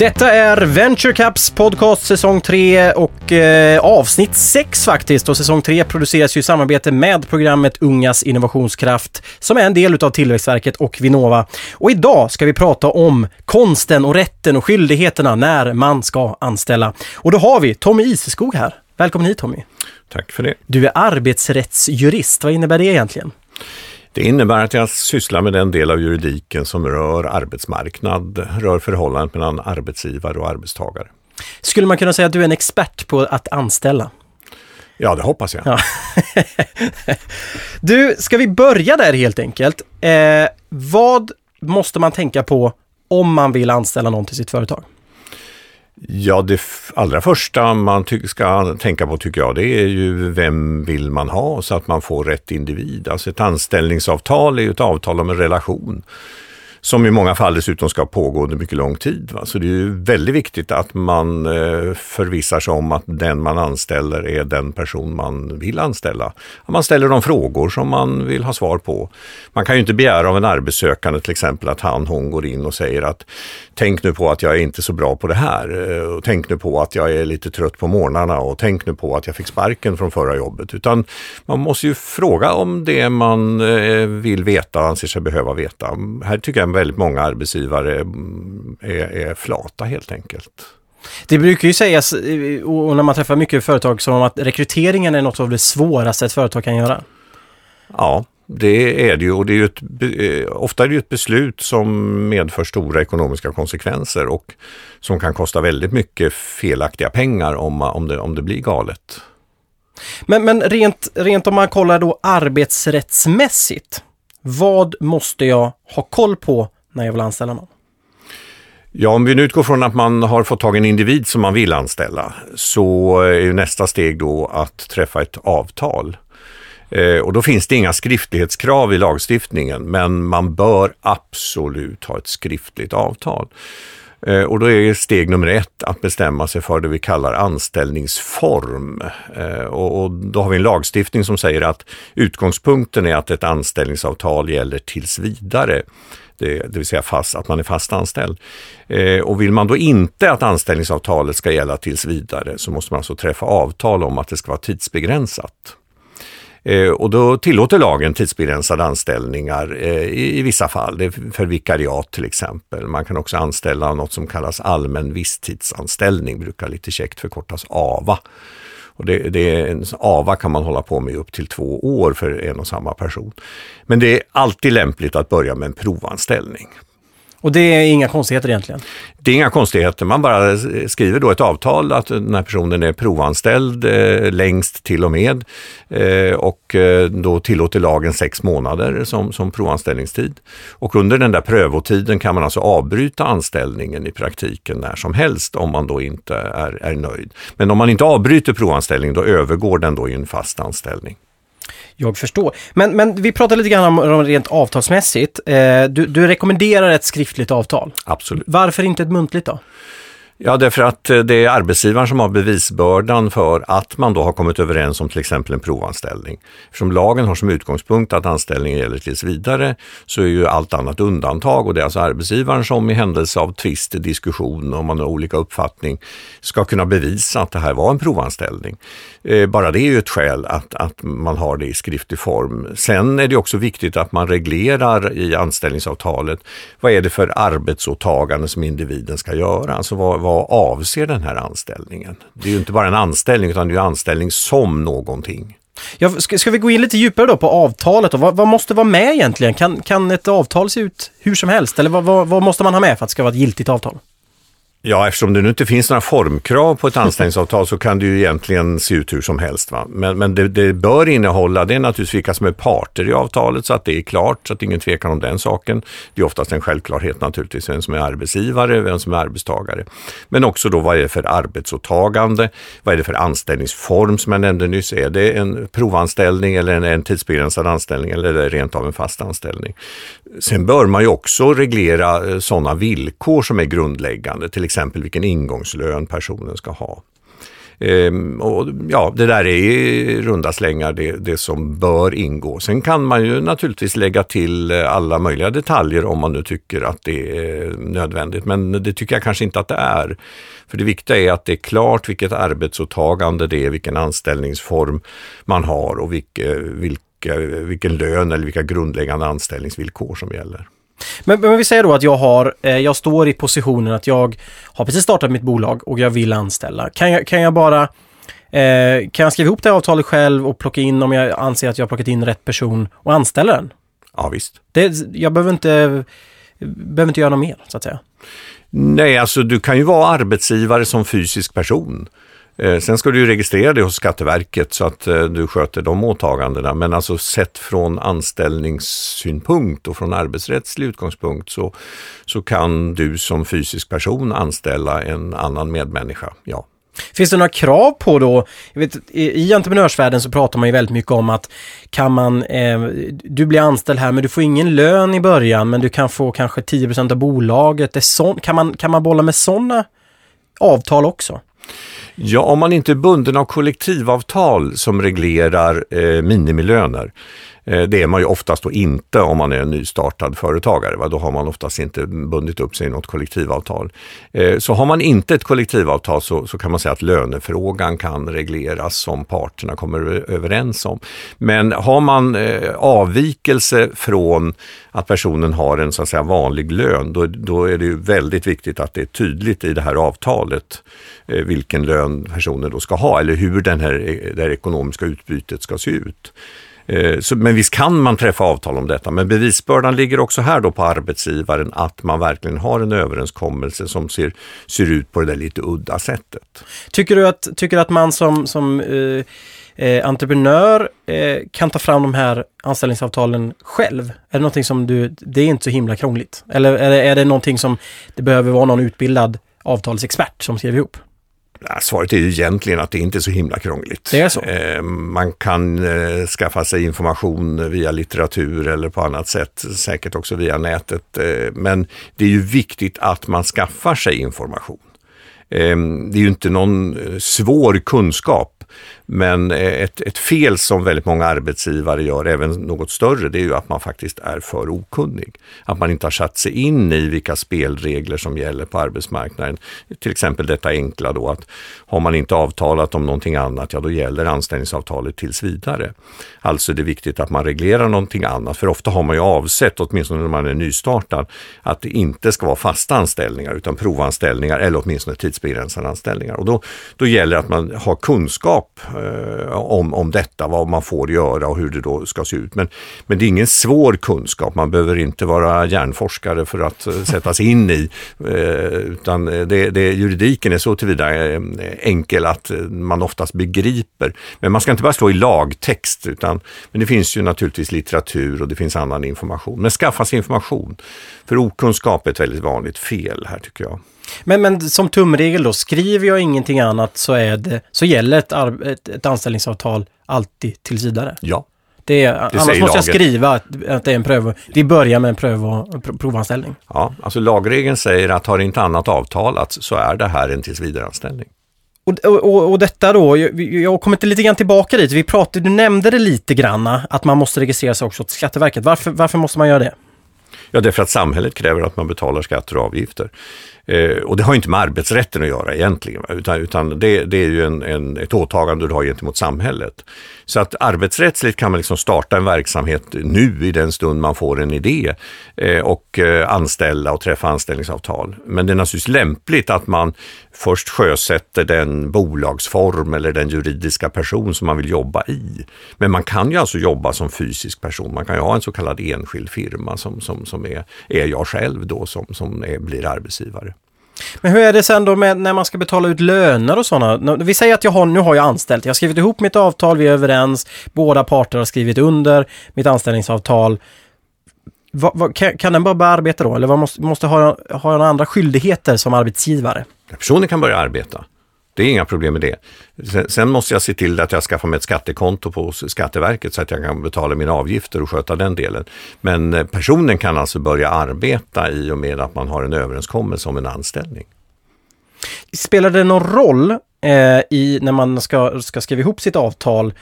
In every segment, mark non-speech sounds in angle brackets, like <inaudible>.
Detta är Venture Caps podcast säsong 3 och eh, avsnitt 6 faktiskt. Och säsong 3 produceras ju i samarbete med programmet Ungas innovationskraft som är en del av Tillväxtverket och Vinnova. Och idag ska vi prata om konsten och rätten och skyldigheterna när man ska anställa. Och då har vi Tommy Iseskog här. Välkommen hit Tommy. Tack för det. Du är arbetsrättsjurist. Vad innebär det egentligen? Det innebär att jag sysslar med den del av juridiken som rör arbetsmarknad, rör förhållandet mellan arbetsgivare och arbetstagare. Skulle man kunna säga att du är en expert på att anställa? Ja, det hoppas jag. Ja. <laughs> du, ska vi börja där helt enkelt? Eh, vad måste man tänka på om man vill anställa någon till sitt företag? Ja, det allra första man ska tänka på tycker jag, det är ju vem vill man ha så att man får rätt individ. Alltså ett anställningsavtal är ju ett avtal om en relation som i många fall dessutom ska pågå under mycket lång tid. Va? Så det är ju väldigt viktigt att man eh, förvissar sig om att den man anställer är den person man vill anställa. Att man ställer de frågor som man vill ha svar på. Man kan ju inte begära av en arbetssökande till exempel att han, hon går in och säger att tänk nu på att jag är inte så bra på det här. Eh, och tänk nu på att jag är lite trött på morgnarna och tänk nu på att jag fick sparken från förra jobbet. Utan man måste ju fråga om det man eh, vill veta och anser sig behöva veta. Här tycker jag väldigt många arbetsgivare mm, är, är flata helt enkelt. Det brukar ju sägas, eh, och när man träffar mycket företag, som att rekryteringen är något av det svåraste ett företag kan göra. Ja, det är det ju och det är ett, eh, ofta är det ju ett beslut som medför stora ekonomiska konsekvenser och som kan kosta väldigt mycket felaktiga pengar om, om, det, om det blir galet. Men, men rent, rent om man kollar då arbetsrättsmässigt, vad måste jag ha koll på när jag vill anställa någon? Ja, om vi nu utgår från att man har fått tag i en individ som man vill anställa så är ju nästa steg då att träffa ett avtal. Eh, och då finns det inga skriftlighetskrav i lagstiftningen men man bör absolut ha ett skriftligt avtal. Eh, och då är steg nummer ett att bestämma sig för det vi kallar anställningsform. Eh, och då har vi en lagstiftning som säger att utgångspunkten är att ett anställningsavtal gäller tills vidare. Det, det vill säga fast, att man är fast anställd. Eh, och vill man då inte att anställningsavtalet ska gälla tills vidare så måste man alltså träffa avtal om att det ska vara tidsbegränsat. Eh, och då tillåter lagen tidsbegränsade anställningar eh, i, vissa fall, för vikariat till exempel. Man kan också anställa något som kallas allmän visstidsanställning, brukar lite käckt förkortas AVA. Och det, det är en AVA kan man hålla på med upp till två år för en och samma person. Men det är alltid lämpligt att börja med en provanställning. Och det är inga konstigheter egentligen? Det är inga konstigheter, man bara skriver då ett avtal att den här personen är provanställd eh, längst till och med eh, och eh, då tillåter lagen sex månader som, som provanställningstid. Och under den där prövotiden kan man alltså avbryta anställningen i praktiken när som helst om man då inte är, är nöjd. Men om man inte avbryter provanställningen då övergår den då i en fast anställning. Jag förstår. Men, men vi pratar lite grann om, rent avtalsmässigt. Eh, du, du rekommenderar ett skriftligt avtal. Absolut. Varför inte ett muntligt då? Ja, därför att eh, det är arbetsgivaren som har bevisbördan för att man då har kommit överens om till exempel en provanställning. Eftersom lagen har som utgångspunkt att anställningen gäller tills vidare så är ju allt annat undantag och det är alltså arbetsgivaren som i händelse av tvist, diskussion, om man har olika uppfattning, ska kunna bevisa att det här var en provanställning. Eh, bara det är ju ett skäl att, att man har det i skriftlig form. Sen är det också viktigt att man reglerar i anställningsavtalet vad är det för arbetsåtagande som individen ska göra. Alltså vad, vad avser den här anställningen? Det är ju inte bara en anställning utan det är anställning som någonting. Ja, ska, ska, vi gå in lite djupare då på avtalet? Vad, vad, måste vara med egentligen? Kan, kan ett avtal se ut hur som helst? Eller vad, vad, vad måste man ha med för att det ska vara ett giltigt avtal? Ja, eftersom det nu inte finns några formkrav på ett anställningsavtal så kan det ju egentligen se ut hur som helst. Va? Men, men det, det, bör innehålla, det är naturligtvis vilka som är parter i avtalet så att det är klart, så att ingen tvekan om den saken. Det är oftast en självklarhet naturligtvis, vem som är arbetsgivare, vem som är arbetstagare. Men också då vad är det för arbetsåtagande, vad är det för anställningsform som jag nämnde nyss. Är det en provanställning eller en, en tidsbegränsad anställning eller är det rent av en fast anställning? Sen bör man ju också reglera eh, sådana villkor som är grundläggande, till exempel vilken ingångslön personen ska ha. Ehm, och ja, det där är i runda slängar det, det som bör ingå. Sen kan man ju naturligtvis lägga till eh, alla möjliga detaljer om man nu tycker att det är nödvändigt. Men det tycker jag kanske inte att det är. För det viktiga är att det är klart vilket arbetsåtagande det är, vilken anställningsform man har och vilka, vilka, vilken lön eller vilka grundläggande anställningsvillkor som gäller. Men, men vi säger då att jag har, eh, jag står i positionen att jag har precis startat mitt bolag och jag vill anställa. Kan jag, kan jag bara eh, kan jag skriva ihop det avtalet själv och plocka in om jag anser att jag har plockat in rätt person och anställa den? Ja visst. Det, jag behöver inte, behöver inte göra något mer så att säga. Nej, alltså du kan ju vara arbetsgivare som fysisk person. Eh, sen ska du ju registrera det hos Skatteverket så att eh, du sköter de åtagandena. Men alltså sett från anställningssynpunkt och från arbetsrättslig utgångspunkt så, så kan du som fysisk person anställa en annan medmänniska, ja. Finns det några krav på då, vet, i, entreprenörsvärlden så pratar man ju väldigt mycket om att kan man, eh, du blir anställd här men du får ingen lön i början men du kan få kanske 10% av bolaget. Det så, kan, man, kan man bolla med sådana avtal också? Ja, om man inte är bunden av kollektivavtal som reglerar eh, minimilöner. Eh, det är man ju oftast då inte om man är en nystartad företagare. Va? Då har man oftast inte bundit upp sig i något kollektivavtal. Eh, så har man inte ett kollektivavtal så, så kan man säga att lönefrågan kan regleras som parterna kommer överens om. Men har man eh, avvikelse från att personen har en så att säga vanlig lön, då, då är det ju väldigt viktigt att det är tydligt i det här avtalet vilken lön personen då ska ha eller hur den här, det här ekonomiska utbytet ska se ut. Eh, så, men visst kan man träffa avtal om detta, men bevisbördan ligger också här då på arbetsgivaren att man verkligen har en överenskommelse som ser, ser ut på det där lite udda sättet. Tycker du att, tycker att man som, som eh, eh, entreprenör eh, kan ta fram de här anställningsavtalen själv? Är det någonting som du, det är inte så himla krångligt? Eller är det, är det någonting som det behöver vara någon utbildad avtalsexpert som skriver ihop? Svaret är ju egentligen att det inte är så himla krångligt. Det är så? Eh, man kan eh, skaffa sig information via litteratur eller på annat sätt, säkert också via nätet. Eh, men det är ju viktigt att man skaffar sig information. Det är ju inte någon svår kunskap men eh, ett, ett fel som väldigt många arbetsgivare gör, även något större, det är ju att man faktiskt är för okunnig. Att man inte har satt sig in i vilka spelregler som gäller på arbetsmarknaden. Till exempel detta enkla då att har man inte avtalat om någonting annat, ja då gäller anställningsavtalet tills vidare. Alltså det är viktigt att man reglerar någonting annat, för ofta har man ju avsett, åtminstone när man är nystartad, att det inte ska vara fasta anställningar utan provanställningar eller åtminstone tidsbegränsade anställningar. Och då, då gäller det att man har kunskap eh, eh, om, om detta, vad man får göra och hur det då ska se ut. Men, men det är ingen svår kunskap, man behöver inte vara hjärnforskare för att eh, sätta sig in i, eh, utan det, det, juridiken är så tillvida eh, enkel att eh, man oftast begriper. Men man ska inte bara stå i lagtext, utan men det finns ju naturligtvis litteratur och det finns annan information. Men skaffa sig information, för okunskap är ett väldigt vanligt fel här tycker jag. Men, men som tumregel då, skriver jag ingenting annat så, är det, så gäller ett, ett, ett anställningsavtal alltid tills vidare? Ja. Det är, det annars måste laget. jag skriva att, att, det är en pröv, vi börjar med en pröv, provanställning. Ja, alltså lagregeln säger att har inte annat avtalats så är det här en tillsvidareanställning. Och, och, och detta då, jag, jag kommer lite grann tillbaka dit. Vi pratade, du nämnde det lite granna, att man måste registrera sig också till Skatteverket. Varför, varför måste man göra det? Ja, därför att samhället kräver att man betalar skatter och avgifter. Eh, och det har inte med arbetsrätten att göra egentligen, utan, utan det, det, är ju en, en, ett åtagande du har gentemot samhället. Så att arbetsrättsligt kan man liksom starta en verksamhet nu i den stund man får en idé eh, och eh, anställa och träffa anställningsavtal. Men det är naturligtvis lämpligt att man först sjösätter den bolagsform eller den juridiska person som man vill jobba i. Men man kan ju alltså jobba som fysisk person. Man kan ju ha en så kallad enskild firma som, som, som är, är jag själv då som, som är, blir arbetsgivare. Men hur är det sen då med när man ska betala ut löner och sådana? Vi säger att jag har, nu har jag anställt, jag har skrivit ihop mitt avtal, vi är överens, båda parter har skrivit under mitt anställningsavtal. Va, va, kan, kan, den bara börja arbeta då? Eller vad måste, måste ha, ha några andra skyldigheter som arbetsgivare? Personen kan börja arbeta. Det är inga problem med det. Sen måste jag se till att jag skaffar mig ett skattekonto på Skatteverket så att jag kan betala mina avgifter och sköta den delen. Men eh, personen kan alltså börja arbeta i och med att man har en överenskommelse om en anställning. Spelar det någon roll eh, i, när man ska, ska skriva ihop sitt avtal.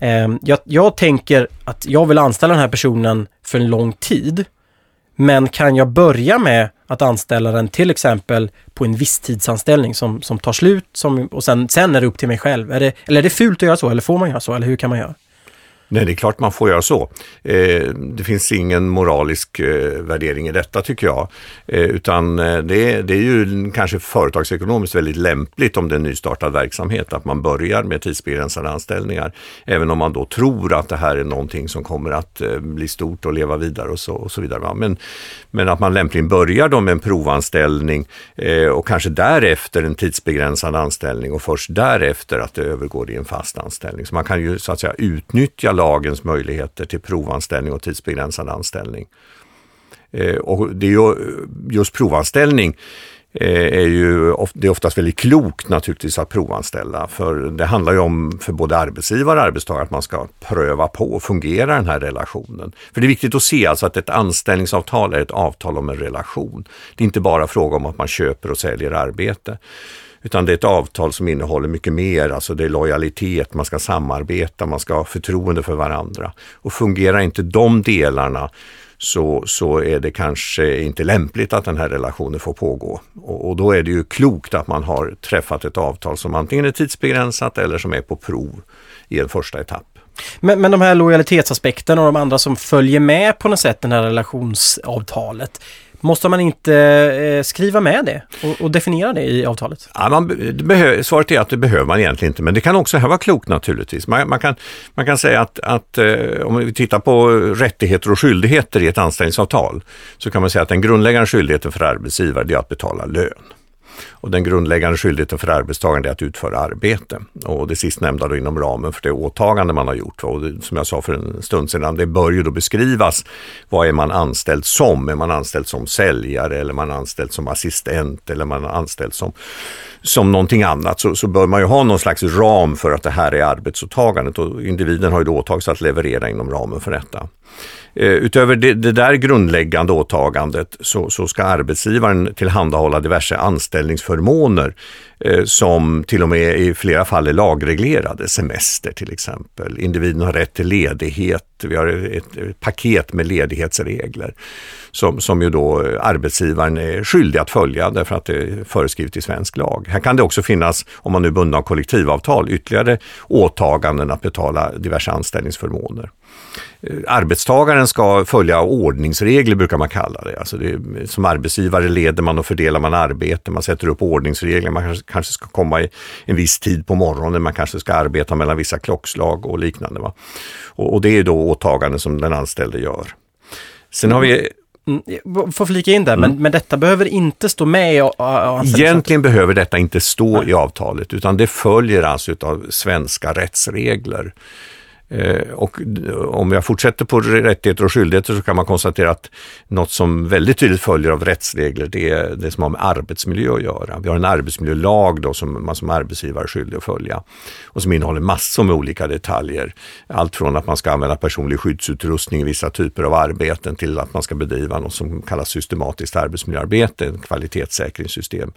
Eh, jag, jag tänker att jag vill anställa den här personen för en lång tid. Men kan jag börja med att anställa den till exempel på en visstidsanställning som, som tar slut som, och sen, sen är det upp till mig själv? Är det, eller är det fult att göra så eller får man göra så eller hur kan man göra? Nej, det är klart man får göra så. Eh, det finns ingen moralisk eh, värdering i detta tycker jag. Eh, utan eh, det, det, är ju kanske företagsekonomiskt väldigt lämpligt om det är en nystartad verksamhet att man börjar med tidsbegränsade anställningar. Även om man då tror att det här är någonting som kommer att eh, bli stort och leva vidare och så, och så vidare. Men, men att man lämpligen börjar då med en provanställning eh, och kanske därefter en tidsbegränsad anställning och först därefter att det övergår i en fast anställning. Så man kan ju så att säga utnyttja lagens möjligheter till provanställning och tidsbegränsad anställning. Eh, och det är ju just provanställning eh, är ju det är oftast väldigt klokt naturligtvis att provanställa. För det handlar ju om för både arbetsgivare och arbetstagare att man ska pröva på och fungera den här relationen. För det är viktigt att se alltså att ett anställningsavtal är ett avtal om en relation. Det är inte bara fråga om att man köper och säljer arbete. Utan det är ett avtal som innehåller mycket mer, alltså det är lojalitet, man ska samarbeta, man ska ha förtroende för varandra. Och fungerar inte de delarna så, så är det kanske inte lämpligt att den här relationen får pågå. Och, och, då är det ju klokt att man har träffat ett avtal som antingen är tidsbegränsat eller som är på prov i en första etapp. Men, men de här lojalitetsaspekterna och de andra som följer med på något sätt, det här relationsavtalet. Måste man inte eh, skriva med det och, och, definiera det i avtalet? Ja, man, svaret är att det behöver man egentligen inte, men det kan också här vara klokt naturligtvis. Man, man, kan, man kan säga att, att eh, om vi tittar på rättigheter och skyldigheter i ett anställningsavtal så kan man säga att den grundläggande skyldigheten för arbetsgivare är att betala lön. Och den grundläggande skyldigheten för arbetstagaren är att utföra arbete. Och det sistnämnda då inom ramen för det åtagande man har gjort. Och det, som jag sa för en stund sedan, det bör ju då beskrivas vad är man anställd som? Är man anställd som säljare eller man anställd som assistent eller man anställd som, som någonting annat? Så, så bör man ju ha någon slags ram för att det här är arbetsåtagandet och individen har ju då åtagit sig att leverera inom ramen för detta. Eh, utöver det, det, där grundläggande åtagandet så, så, ska arbetsgivaren tillhandahålla diverse anställningsförmåner eh, Eh, som till och med i flera fall är lagreglerade. Semester till exempel. Individen har rätt till ledighet. Vi har ett, paket med ledighetsregler som, som ju då arbetsgivaren är skyldig att följa därför att det är föreskrivet i svensk lag. Här kan det också finnas, om man nu är bunden av kollektivavtal, ytterligare åtaganden att betala diverse anställningsförmåner. Eh, arbetstagaren ska följa ordningsregler brukar man kalla det. Alltså det som arbetsgivare leder man och fördelar man arbete, man sätter upp ordningsregler, man kanske, ska komma i en viss tid på morgonen, man kanske ska arbeta mellan vissa klockslag och liknande. Va? Och, och det är då åtaganden som den anställde gör. Sen har vi Mm, får flika in där, mm. men, men detta behöver inte stå med i Egentligen behöver detta inte stå Nej. i avtalet, utan det följer alltså av svenska rättsregler. Eh, och om jag fortsätter på rättigheter och skyldigheter så kan man konstatera att något som väldigt tydligt följer av rättsregler det är det som har med arbetsmiljö att göra. Vi har en arbetsmiljölag då som man som arbetsgivare är skyldig att följa och som innehåller massor med olika detaljer. Allt från att man ska använda personlig skyddsutrustning i vissa typer av arbeten till att man ska bedriva något som kallas systematiskt arbetsmiljöarbete, ett kvalitetssäkringssystem.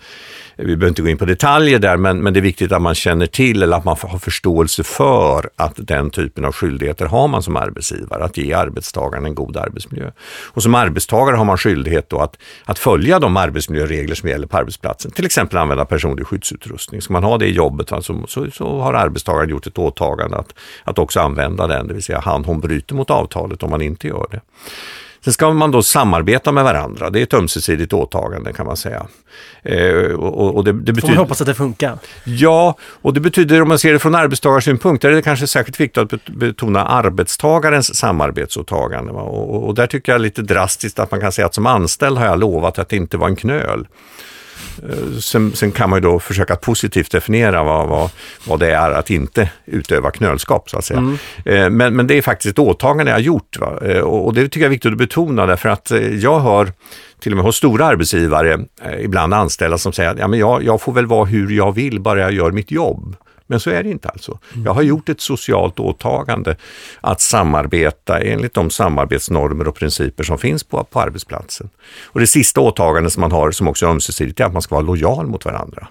Vi behöver inte gå in på detaljer där men, men det är viktigt att man känner till eller att man har förståelse för att den typen av skyldigheter har man som arbetsgivare, att ge arbetstagaren en god arbetsmiljö. Och som arbetstagare har man skyldighet då att, att följa de arbetsmiljöregler som gäller på arbetsplatsen, till exempel använda personlig skyddsutrustning. Ska man ha det i jobbet alltså, så, så har arbetstagaren gjort ett åtagande att, att också använda den, det vill säga han hon bryter mot avtalet om man inte gör det. Sen ska man då samarbeta med varandra. Det är ett ömsesidigt åtagande kan man säga. Eh, och, och det, det betyder... Får man hoppas att det funkar. Ja, och det betyder om man ser det från arbetstagarsynpunkt, där är det kanske särskilt viktigt att betona arbetstagarens samarbetsåtagande. Och, och där tycker jag lite drastiskt att man kan säga att som anställd har jag lovat att det inte var en knöl. Eh, sen, sen, kan man ju då försöka positivt definiera vad, vad, vad det är att inte utöva knölskap så att säga. Mm. Eh, men, men det är faktiskt ett åtagande jag har gjort va? Eh, och det tycker jag är viktigt att betona därför att jag hör till och med hos stora arbetsgivare ibland anställda som säger att ja, men jag, jag får väl vara hur jag vill bara jag gör mitt jobb. Men så är det inte alltså. Jag har gjort ett socialt åtagande att samarbeta enligt de samarbetsnormer och principer som finns på, på arbetsplatsen. Och det sista åtagandet som man har, som också är ömsesidigt, är att man ska vara lojal mot varandra.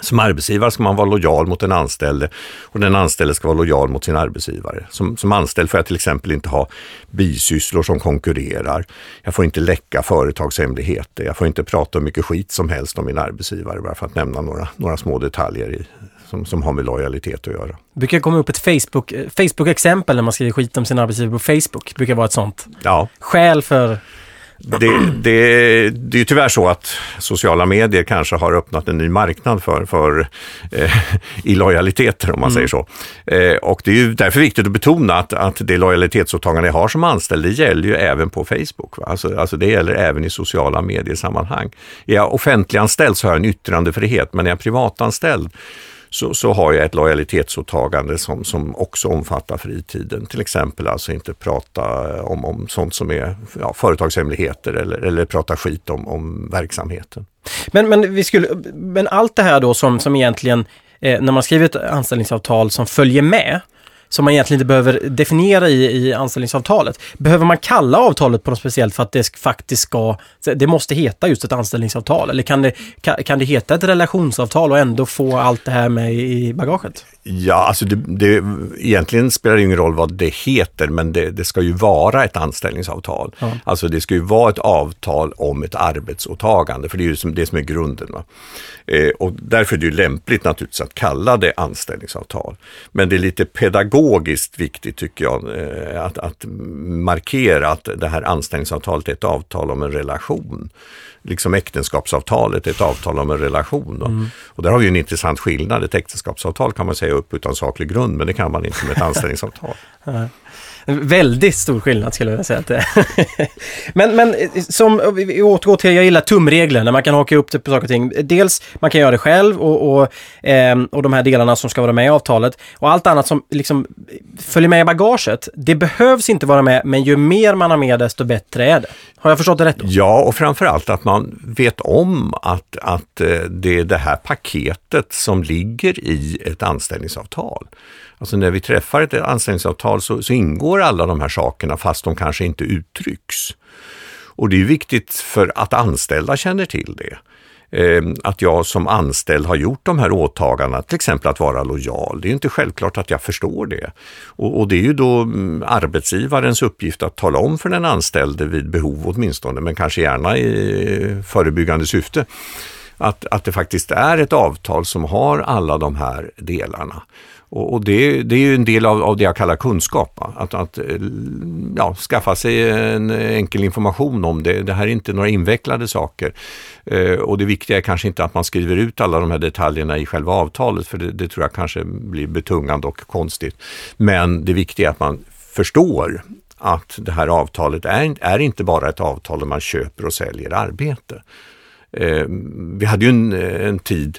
Som arbetsgivare ska man vara lojal mot den anställde och den anställde ska vara lojal mot sin arbetsgivare. Som, som anställd får jag till exempel inte ha bisysslor som konkurrerar. Jag får inte läcka företagshemligheter. Jag får inte prata hur mycket skit som helst om min arbetsgivare, bara för att nämna några, några små detaljer i, som, som har med lojalitet att göra. Det brukar komma upp ett Facebook, Facebook-exempel när man skriver skit om sin arbetsgivare på Facebook. Det brukar vara ett sånt Ja, skäl för... det, det, det är ju tyvärr så att sociala medier kanske har öppnat en ny marknad för, för eh, illojaliteter om man säger så. Eh, och det är ju därför viktigt att betona att, att det lojalitetsåtagande jag har som anställd, det gäller ju även på Facebook. Va? Alltså, alltså det gäller även i sociala mediesammanhang. Är jag offentliganställd så har jag en yttrandefrihet, men är jag privatanställd så, så har jag ett lojalitetsåtagande som, som också omfattar fritiden. Till exempel alltså inte prata om, om sånt som är ja, företagshemligheter eller, eller prata skit om, om verksamheten. Men, men, vi skulle, men allt det här då som, som egentligen, eh, när man skriver ett anställningsavtal som följer med, som man egentligen inte behöver definiera i, i anställningsavtalet. Behöver man kalla avtalet på något speciellt för att det faktiskt ska, det måste heta just ett anställningsavtal? Eller kan det, kan, kan det heta ett relationsavtal och ändå få allt det här med i bagaget? Ja, alltså det, det, egentligen spelar det ingen roll vad det heter, men det, det ska ju vara ett anställningsavtal. Ja. Alltså det ska ju vara ett avtal om ett arbetsåtagande, för det är ju som, det som är grunden. Eh, och därför är det ju lämpligt naturligtvis att kalla det anställningsavtal. Men det är lite pedagogiskt viktigt tycker jag eh, att, att markera att det här anställningsavtalet är ett avtal om en relation liksom äktenskapsavtalet ett avtal om en relation. Mm. Och där har vi en intressant skillnad. Ett äktenskapsavtal kan man säga upp utan saklig grund, men det kan man inte med ett <laughs> anställningsavtal. Väldigt stor skillnad skulle jag vilja säga att det är. <laughs> men, men eh, som, eh, vi återgår till, jag gillar tumregler, när man kan haka upp det på saker och ting. Dels, man kan göra det själv och, och, eh, och de här delarna som ska vara med i avtalet. Och allt annat som liksom följer med i bagaget, det behövs inte vara med, men ju mer man har med desto bättre är det. Har jag förstått det rätt då? Ja, och framförallt att man vet om att, att eh, det är det här paketet som ligger i ett anställningsavtal. Alltså när vi träffar ett anställningsavtal så, så ingår alla de här sakerna fast de kanske inte uttrycks. Och det är viktigt för att anställda känner till det. Ehm, att jag som anställd har gjort de här åtagandena, till exempel att vara lojal. Det är inte självklart att jag förstår det. Och, och det är ju då mm, arbetsgivarens uppgift att tala om för den anställde vid behov åtminstone, men kanske gärna i förebyggande syfte. Att, att det faktiskt är ett avtal som har alla de här delarna. Och, och det, det, är ju en del av, av det jag kallar kunskap. Va? Att, att eh, ja, skaffa sig en enkel information om det. Det här är inte några invecklade saker. Eh, och det viktiga är kanske inte att man skriver ut alla de här detaljerna i själva avtalet, för det, det tror jag kanske blir betungande och konstigt. Men det viktiga är att man förstår att det här avtalet är, är inte bara ett avtal där man köper och säljer arbete. Eh, vi hade ju en, en tid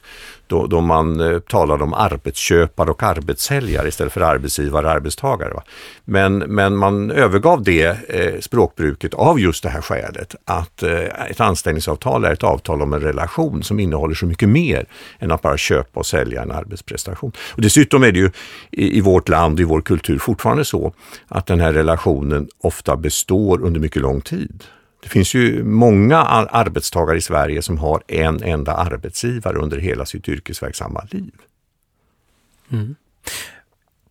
då, då man eh, talade om arbetsköpare och arbetssäljare istället för arbetsgivare och arbetstagare. Va? Men, men man övergav det eh, språkbruket av just det här skälet att eh, ett anställningsavtal är ett avtal om en relation som innehåller så mycket mer än att bara köpa och sälja en arbetsprestation. Och dessutom är det ju i, i vårt land, i vår kultur fortfarande så att den här relationen ofta består under mycket lång tid. Det finns ju många arbetstagare i Sverige som har en enda arbetsgivare under hela sitt yrkesverksamma liv. Mm.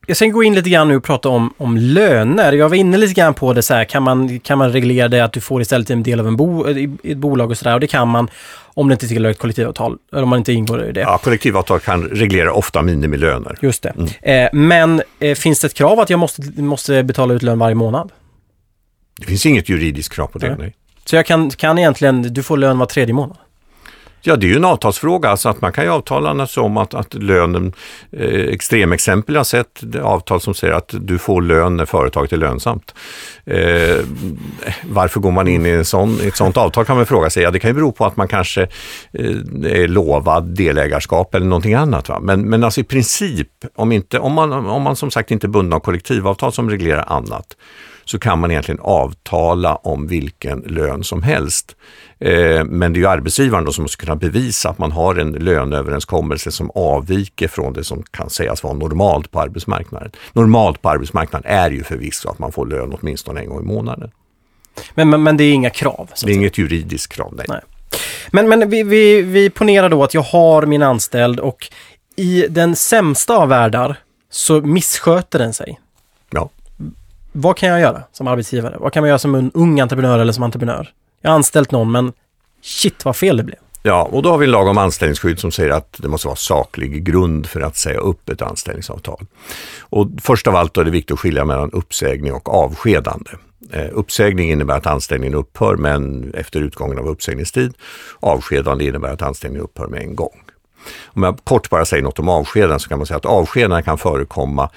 Jag ska gå in lite grann nu och prata om, om löner. Jag var inne lite grann på det så här, kan man, kan man reglera det att du får istället en del av en bo, ett bolag och sådär och det kan man om det inte tillhör ett kollektivavtal, eller om man inte ingår i det. Ja, kollektivavtal kan reglera ofta minimilöner. Just det. Mm. Eh, men eh, finns det ett krav att jag måste, måste betala ut lön varje månad? Det finns inget juridiskt krav på det, Nej. nej. Så jag kan, kan egentligen, du får lön var tredje månad? Ja, det är ju en avtalsfråga, alltså att man kan ju avtala om att, att lönen, eh, extremexempel jag har sett, det avtal som säger att du får lön när företaget är lönsamt. Eh, varför går man in i en sån, ett sånt avtal kan man fråga sig. Ja, det kan ju bero på att man kanske eh, är lovad delägarskap eller någonting annat. Va? Men, men alltså i princip, om, inte, om, man, om man som sagt inte är bunden av kollektivavtal som reglerar annat, så kan man egentligen avtala om vilken lön som helst. Eh, men det är ju arbetsgivaren då som måste kunna bevisa att man har en löneöverenskommelse som avviker från det som kan sägas vara normalt på arbetsmarknaden. Normalt på arbetsmarknaden är ju förvisso att man får lön åtminstone en gång i månaden. Men, men, men det är inga krav? Det är inget juridiskt krav, nej. Nej. Men, men vi, vi, vi ponerar då att jag har min anställd och i den sämsta av världar så missköter den sig. Vad kan jag göra som arbetsgivare? Vad kan man göra som en ung entreprenör eller som entreprenör? Jag har anställt någon men shit vad fel det blev. Ja, och då har vi en lag om anställningsskydd som säger att det måste vara saklig grund för att säga upp ett anställningsavtal. Och först av allt är det viktigt att skilja mellan uppsägning och avskedande. Eh, uppsägning innebär att anställningen upphör men efter utgången av uppsägningstid. Avskedande innebär att anställningen upphör med en gång. Om jag kort bara säger något om avskedande så kan man säga att avskedanden kan förekomma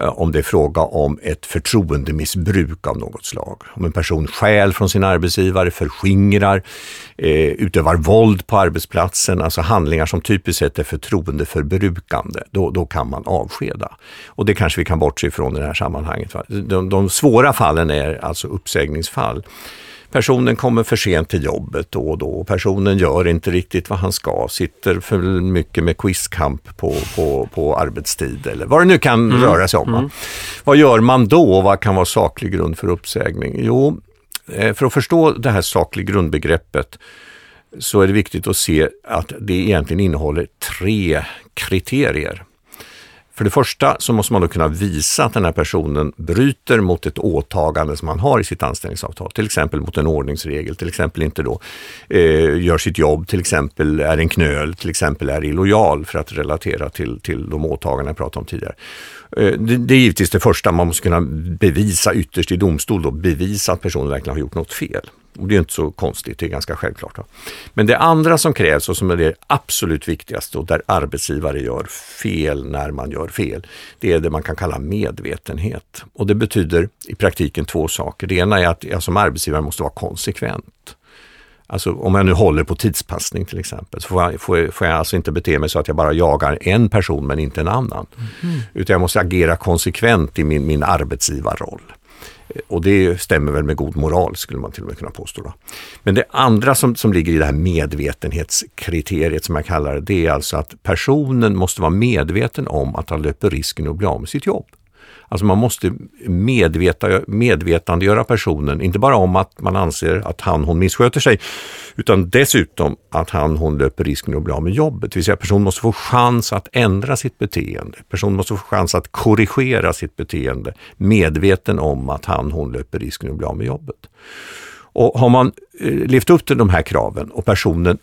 eh, om det är fråga om ett förtroendemissbruk av något slag. Om en person stjäl från sin arbetsgivare, förskingrar, eh, utövar våld på arbetsplatsen, alltså handlingar som typiskt sett är förtroendeförbrukande, då, då kan man avskeda. Och det kanske vi kan bortse ifrån i det här sammanhanget. De, de svåra fallen är alltså uppsägningsfall personen kommer för sent till jobbet då och då. Personen gör inte riktigt vad han ska, sitter för mycket med quizkamp på, på, på arbetstid eller vad det nu kan mm. röra sig om. Mm. Vad gör man då? Vad kan vara saklig grund för uppsägning? Jo, eh, för att förstå det här saklig grundbegreppet så är det viktigt att se att det egentligen innehåller tre kriterier. För det första så måste man då kunna visa att den här personen bryter mot ett åtagande som man har i sitt anställningsavtal, till exempel mot en ordningsregel, till exempel inte då eh, gör sitt jobb, till exempel är en knöl, till exempel är illojal för att relatera till, till de åtaganden jag pratade om tidigare. Eh, det, det, är givetvis det första, man måste kunna bevisa ytterst i domstol, då, bevisa att personen verkligen har gjort något fel. Och det är inte så konstigt, det är ganska självklart. Då. Men det andra som krävs och som är det absolut viktigaste och där arbetsgivare gör fel när man gör fel, det är det man kan kalla medvetenhet. Och det betyder i praktiken två saker. Det ena är att jag som arbetsgivare måste vara konsekvent. Alltså om jag nu håller på tidspassning till exempel, så får jag, får, får jag alltså inte bete mig så att jag bara jagar en person men inte en annan. Mm. Utan jag måste agera konsekvent i min, min arbetsgivarroll. Och det stämmer väl med god moral skulle man till och med kunna påstå. Då. Men det andra som, som ligger i det här medvetenhetskriteriet som jag kallar det, det är alltså att personen måste vara medveten om att han löper risken att bli av med sitt jobb. Alltså man måste medveta, medvetandegöra personen, inte bara om att man anser att han hon missköter sig, utan dessutom att han hon löper risken att bli av med jobbet. Det vill säga personen måste få chans att ändra sitt beteende. Personen måste få chans att korrigera sitt beteende, medveten om att han hon löper risken att bli av med jobbet. Och har man eh, levt upp till de här kraven och personen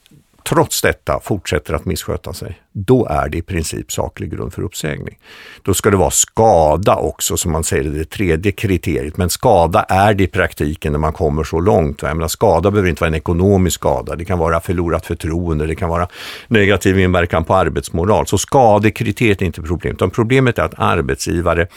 trots detta fortsätter att missköta sig, då är det i princip saklig grund för uppsägning. Då ska det vara skada också, som man säger det tredje kriteriet. Men skada är det i praktiken när man kommer så långt. Jag menar, skada behöver inte vara en ekonomisk skada. Det kan vara förlorat förtroende, det kan vara negativ inverkan på arbetsmoral. Så skadekriteriet är inte problemet, utan problemet är att arbetsgivare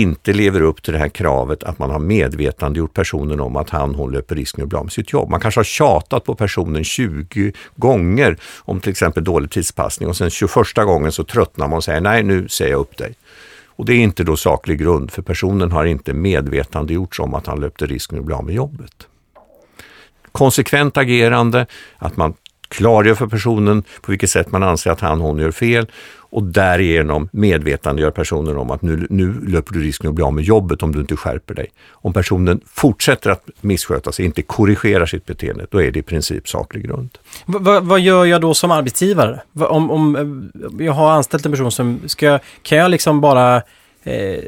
inte lever upp till det här kravet att man har medvetandegjort personen om att han hon löper risken att bli av med sitt jobb. Man kanske har tjatat på personen 20 gånger om till exempel dålig tidspassning och sen 21 gången så tröttnar man och säger nej nu säger jag upp dig. Och det är inte då saklig grund för personen har inte medvetandegjorts om att han löpte risken att bli av med jobbet. Konsekvent agerande, att man klargör för personen på vilket sätt man anser att han hon gör fel och därigenom medvetandegör personen om att nu, nu löper du risken att bli av med jobbet om du inte skärper dig. Om personen fortsätter att missköta sig, inte korrigerar sitt beteende, då är det i princip saklig grund. V vad gör jag då som arbetsgivare? Om, om eh, jag har anställt en person som, ska, kan jag liksom bara eh,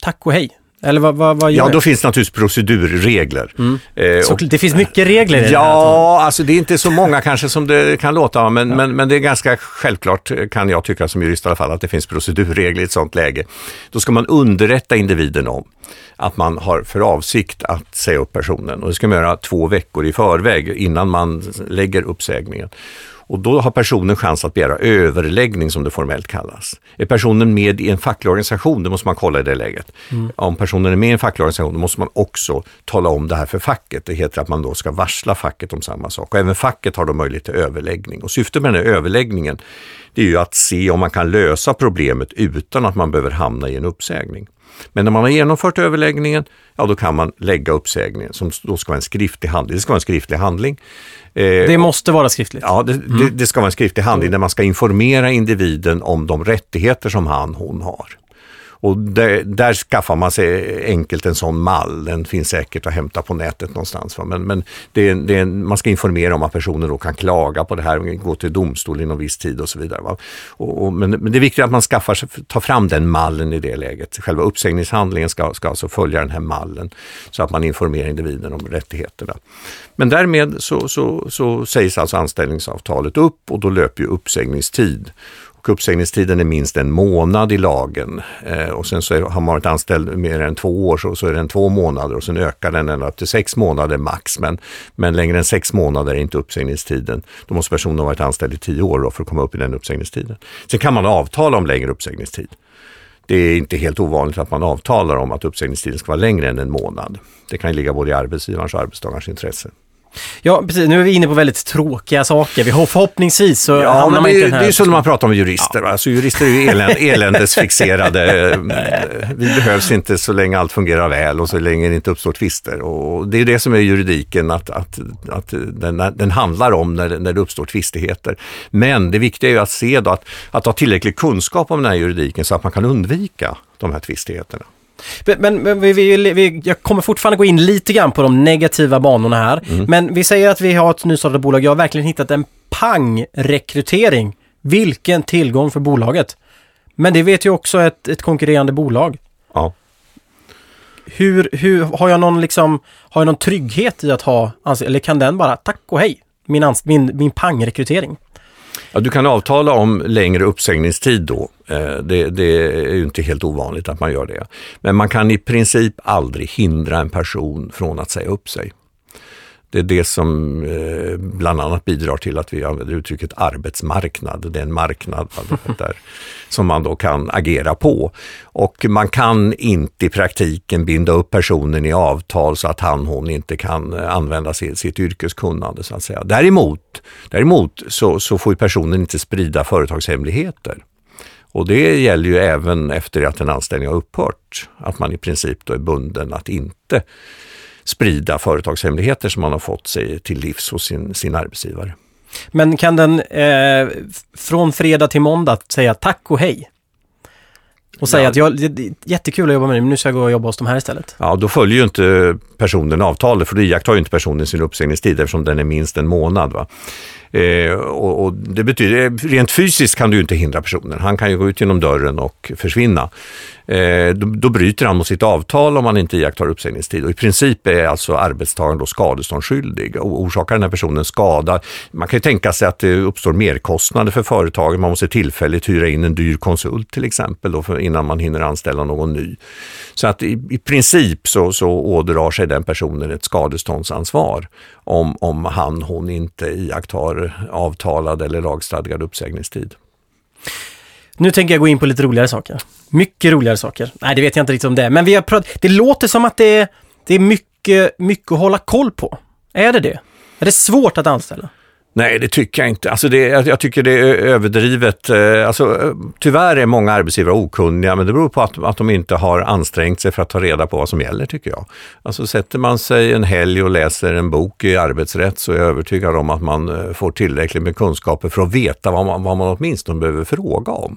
tack och hej? Eller vad, vad, vad gör Ja, då finns det naturligtvis procedurregler. Mm. Eh, så och, det finns mycket regler i det Ja, alltså det är inte så många kanske som det kan låta, men, ja. men, men det är ganska självklart kan jag tycka som jurist i alla fall, att det finns procedurregler i ett sådant läge. Då ska man underrätta individen om att man har för avsikt att säga upp personen och det ska man göra två veckor i förväg innan man lägger uppsägningen. Och då har personen chans att begära överläggning som det formellt kallas. Är personen med i en facklig organisation, det måste man kolla i det läget. Mm. Om personen är med i en facklig organisation, då måste man också tala om det här för facket. Det heter att man då ska varsla facket om samma sak. Och även facket har då möjlighet till överläggning. Och syftet med den här överläggningen, det är ju att se om man kan lösa problemet utan att man behöver hamna i en uppsägning. Men när man har genomfört överläggningen, ja då kan man lägga uppsägningen som då ska vara en skriftlig handling. Det ska vara en skriftlig handling. Eh, det måste vara skriftligt? Ja, det, mm. det, det ska vara en skriftlig handling där man ska informera individen om de rättigheter som han, hon har. Och där, där skaffar man sig enkelt en sån mall. Den finns säkert att hämta på nätet någonstans. Va? Men, men det är, det är, man ska informera om att personen då kan klaga på det här, gå till domstol inom viss tid och så vidare. Va? Och, och, men, men, det är viktigt att man skaffar tar fram den mallen i det läget. Själva uppsägningshandlingen ska, ska alltså följa den här mallen så att man informerar individen om rättigheterna. Men därmed så, så, så sägs alltså anställningsavtalet upp och då löper ju uppsägningstid. Och uppsägningstiden är minst en månad i lagen eh, och sen så är, har man varit anställd mer än två år så, så är den två månader och sen ökar den ända upp till sex månader max. Men, men längre än sex månader är inte uppsägningstiden. Då måste personen ha varit anställd i tio år för att komma upp i den uppsägningstiden. Sen kan man avtala om längre uppsägningstid. Det är inte helt ovanligt att man avtalar om att uppsägningstiden ska vara längre än en månad. Det kan ligga både i arbetsgivarens och arbetstagarens intresse. Ja, precis. Nu är vi inne på väldigt tråkiga saker. Vi har förhoppningsvis så ja, hamnar man inte det, det är så när man pratar om jurister. Ja. Alltså, jurister är ju <laughs> eländ, eländesfixerade. Vi behövs inte så länge allt fungerar väl och så länge det inte uppstår tvister. Och det är det som är juridiken, att, att, att den, den handlar om när, när det uppstår tvistigheter. Men det viktiga är ju att se då att, att ha tillräcklig kunskap om den här juridiken så att man kan undvika de här tvistigheterna. Men, men vi, vi, vi, jag kommer fortfarande gå in lite grann på de negativa banorna här. Mm. Men vi säger att vi har ett nystartat bolag. Jag har verkligen hittat en pang-rekrytering. Vilken tillgång för bolaget. Men det vet ju också ett, ett konkurrerande bolag. Ja. Hur, hur, har jag någon liksom, har jag någon trygghet i att ha, eller kan den bara, tack och hej, min, min, min pang-rekrytering? Ja, du kan avtala om längre uppsägningstid då. Eh, det, det, är ju inte helt ovanligt att man gör det. Men man kan i princip aldrig hindra en person från att säga upp sig. Det är det som eh, bland annat bidrar till att vi använder uttrycket arbetsmarknad. Det är en marknad där, <laughs> som man då kan agera på. Och man kan inte i praktiken binda upp personen i avtal så att han hon inte kan eh, använda sitt, sitt yrkeskunnande. Så att säga. Däremot, däremot så, så får personen inte sprida företagshemligheter. Och det gäller ju även efter att en anställning har upphört, att man i princip då är bunden att inte sprida företagshemligheter som man har fått sig till livs hos sin, sin arbetsgivare. Men kan den eh, från fredag till måndag säga tack och hej? Och säga ja. att jag, det är jättekul att jobba med dig, men nu ska jag gå och jobba hos de här istället. Ja, då följer ju inte personen avtalet, för då iakttar ju inte personen sin uppsägningstid eftersom den är minst en månad. Va? Eh, och, och, det betyder, rent fysiskt kan du inte hindra personen. Han kan ju gå ut genom dörren och försvinna. Eh, då, då bryter han mot sitt avtal om han inte iakttar uppsägningstid. Och I princip är alltså arbetstagaren då skadeståndsskyldig och orsakar den här personen skada. Man kan ju tänka sig att det uppstår merkostnader för företaget. Man måste tillfälligt hyra in en dyr konsult till exempel då för, innan man hinner anställa någon ny. Så att i, i princip så, så ådrar sig den personen ett skadeståndsansvar om, om han hon inte iakttar avtalad eller lagstadgad uppsägningstid. Nu tänker jag gå in på lite roligare saker. Mycket roligare saker. Nej, det vet jag inte riktigt om det Men vi har pratat, det låter som att det är, det är mycket, mycket att hålla koll på. Är det det? Är det svårt att anställa? Nej, det tycker jag inte. Alltså det, jag tycker det är överdrivet. Eh, alltså, eh, tyvärr är många arbetsgivare okunniga, men det beror på att, att de inte har ansträngt sig för att ta reda på vad som gäller, tycker jag. Alltså sätter man sig en helg och läser en bok i arbetsrätt så är jag övertygad om att man eh, får tillräckligt med kunskaper för att veta vad man, vad man åtminstone behöver fråga om.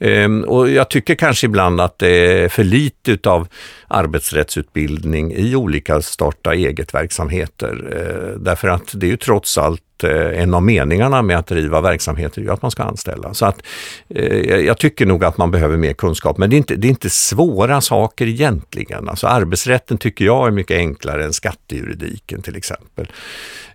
Ehm, och jag tycker kanske ibland att det är för lite av arbetsrättsutbildning i olika starta eget-verksamheter. Eh, därför att det är ju trots allt Eh, en av meningarna med att driva verksamheter är att man ska anställa. Så att eh, jag tycker nog att man behöver mer kunskap, men det är inte, det är inte svåra saker egentligen. Alltså arbetsrätten tycker jag är mycket enklare än skattejuridiken till exempel.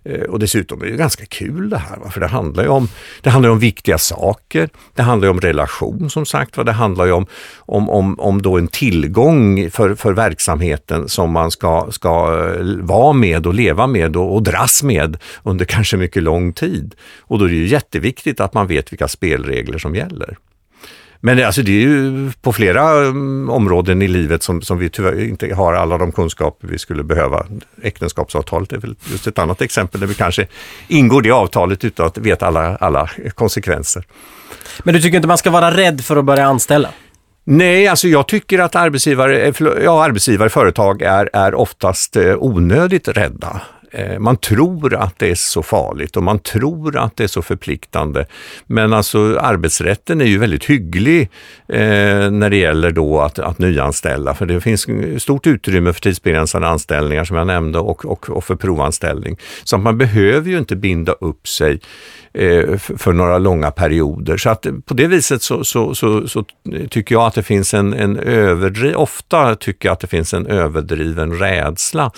Eh, och dessutom är det ganska kul det här, för det handlar ju om, det handlar om viktiga saker. Det handlar om relation som sagt Det handlar ju om, om, om, om då en tillgång för, för verksamheten som man ska, ska vara med och leva med och, och dras med under kanske mycket mycket lång tid. Och då är det ju jätteviktigt att man vet vilka spelregler som gäller. Men alltså det är ju på flera um, områden i livet som, som vi tyvärr inte har alla de kunskaper vi skulle behöva. Äktenskapsavtalet är väl just ett annat exempel där vi kanske ingår det avtalet utan att veta alla, alla konsekvenser. Men du tycker inte man ska vara rädd för att börja anställa? Nej, alltså jag tycker att arbetsgivare, ja, arbetsgivare företag är, är oftast eh, onödigt rädda. Eh, man tror att det är så farligt och man tror att det är så förpliktande. Men alltså arbetsrätten är ju väldigt hygglig eh, när det gäller då att, att nyanställa. För det finns stort utrymme för tidsbegränsade anställningar som jag nämnde och, och, och för provanställning. Så man behöver ju inte binda upp sig eh, för, för några långa perioder. Så att på det viset så, så, så, så tycker jag att det finns en, en överdriven, ofta tycker jag att det finns en överdriven rädsla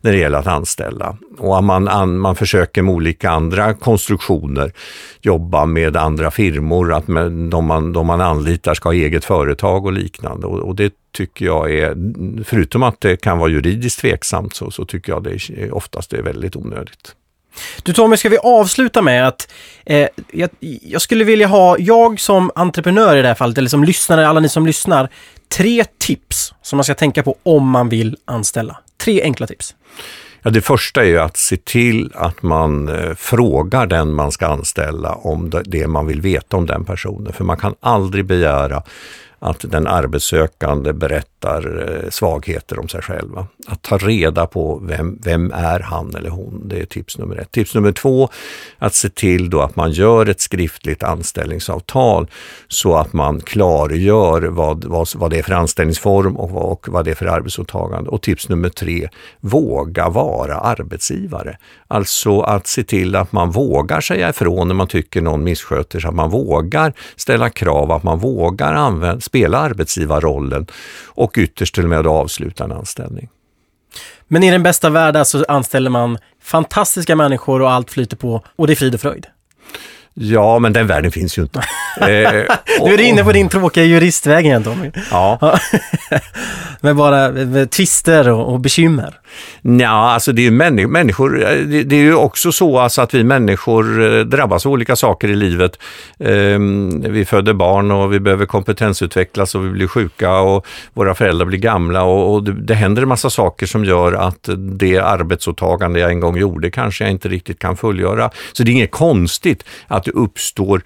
när det gäller att anställa. Och man, man försöker med olika andra konstruktioner jobba med andra firmor, att med, de, man, de man anlitar ska ha eget företag och liknande. Och, och, det tycker jag är, förutom att det kan vara juridiskt tveksamt, så, så tycker jag det är, oftast är väldigt onödigt. Du Tommy, ska vi avsluta med att eh, jag, jag, skulle vilja ha, jag som entreprenör i det här fallet, eller som lyssnare, alla ni som lyssnar, tre tips som man ska tänka på om man vill anställa. Tre enkla tips. Ja, det första är ju att se till att man eh, frågar den man ska anställa om det, det man vill veta om den personen. För man kan aldrig begära att den arbetssökande berättar eh, svagheter om sig själva. Att ta reda på vem, vem är han eller hon, det är tips nummer ett. Tips nummer två, att se till då att man gör ett skriftligt anställningsavtal så att man klargör vad, vad, vad det är för anställningsform och vad, och vad det är för arbetsåtagande. Och tips nummer tre, våga vara arbetsgivare. Alltså att se till att man vågar säga ifrån när man tycker någon missköter sig, att man vågar ställa krav, att man vågar använda spela arbetsgivarrollen och ytterst till och med avsluta en anställning. Men i den bästa världen så anställer man fantastiska människor och allt flyter på och det är frid och fröjd. Ja, men den världen finns ju inte. <laughs> eh, nu är du inne på din tråkiga juristväg igen Tommy. Ja. <laughs> med bara med tvister och, och bekymmer. Ja, alltså det är ju människor, eh, människor det, är ju också så alltså att vi människor eh, drabbas av olika saker i livet. Ehm, vi föder barn och vi behöver kompetensutvecklas och vi blir sjuka och våra föräldrar blir gamla och, och det, det händer en massa saker som gör att det arbetsåtagande jag en gång gjorde kanske jag inte riktigt kan fullgöra. Så det är inget konstigt att det uppstår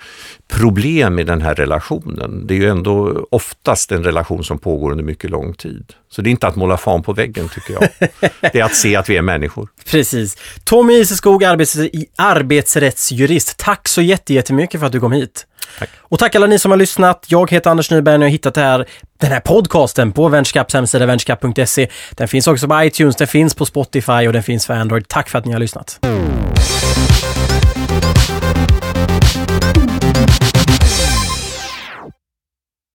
problem i den här relationen. Det är ju ändå oftast en relation som pågår under mycket lång tid. Så det är inte att måla fan på väggen tycker jag. <laughs> Det är att se att vi är människor. Precis. Tommy Iseskog, arbets arbetsrättsjurist. Tack så jättemycket för att du kom hit. Tack. Och tack alla ni som har lyssnat. Jag heter Anders Nyberg och har hittat här, den här podcasten på Venskaps hemsida, venskap.se. Den finns också på iTunes, den finns på Spotify och den finns för Android. Tack för att ni har lyssnat.